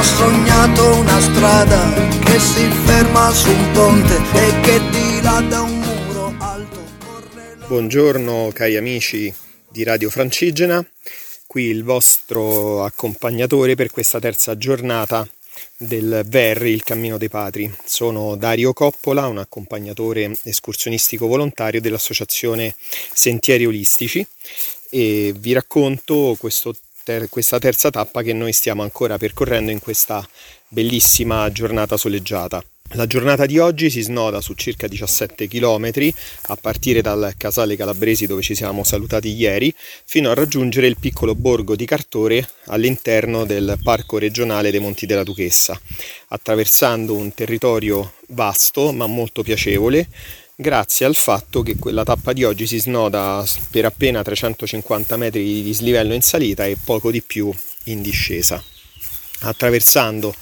Ho sognato una strada che si ferma su un ponte e che dilata un muro alto. Buongiorno cari amici di Radio Francigena, qui il vostro accompagnatore per questa terza giornata del Verri, il Cammino dei Patri. Sono Dario Coppola, un accompagnatore escursionistico volontario dell'associazione Sentieri Olistici e vi racconto ter- questa terza tappa che noi stiamo ancora percorrendo in questa bellissima giornata soleggiata. La giornata di oggi si snoda su circa 17 km a partire dal Casale Calabresi dove ci siamo salutati ieri fino a raggiungere il piccolo borgo di Cartore all'interno del Parco regionale dei Monti della Duchessa, attraversando un territorio vasto ma molto piacevole grazie al fatto che quella tappa di oggi si snoda per appena 350 metri di dislivello in salita e poco di più in discesa. Attraversando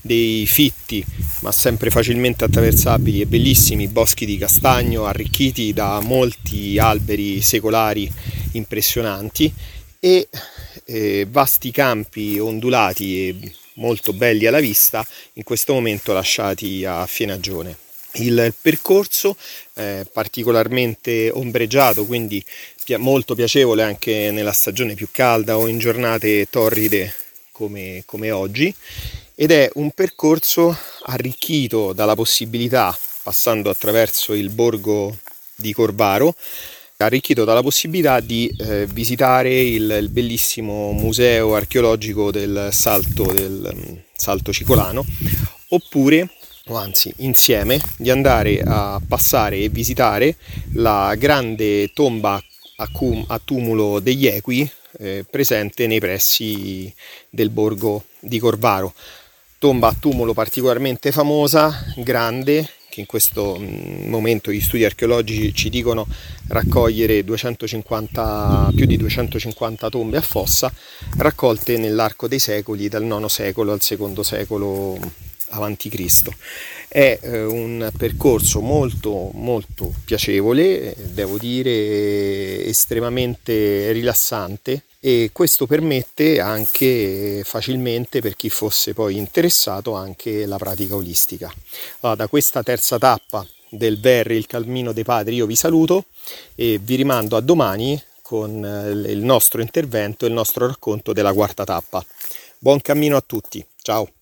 dei fitti ma sempre facilmente attraversabili e bellissimi boschi di castagno arricchiti da molti alberi secolari impressionanti e eh, vasti campi ondulati e molto belli alla vista in questo momento lasciati a fienagione. Il percorso è particolarmente ombreggiato, quindi molto piacevole anche nella stagione più calda o in giornate torride come, come oggi. Ed è un percorso arricchito dalla possibilità, passando attraverso il borgo di Corvaro, arricchito dalla possibilità di eh, visitare il, il, bellissimo museo archeologico del Salto, del um, Salto Cicolano, oppure, o anzi insieme, di andare a passare e visitare la grande tomba a, cum, a tumulo degli Equi eh, presente nei pressi del borgo di Corvaro. Tomba a tumulo particolarmente famosa, grande, che in questo mm, momento gli studi archeologici ci dicono raccogliere 250, più di 250 tombe a fossa, raccolte nell'arco dei secoli, dal IX secolo al II secolo a.C. È eh, un percorso molto molto piacevole, devo dire estremamente rilassante e questo permette anche facilmente per chi fosse poi interessato anche la pratica olistica. Allora, da questa terza tappa del Verri, il Cammino dei Padri, io vi saluto e vi rimando a domani con eh, il nostro intervento, il nostro racconto della quarta tappa. Buon cammino a tutti, ciao!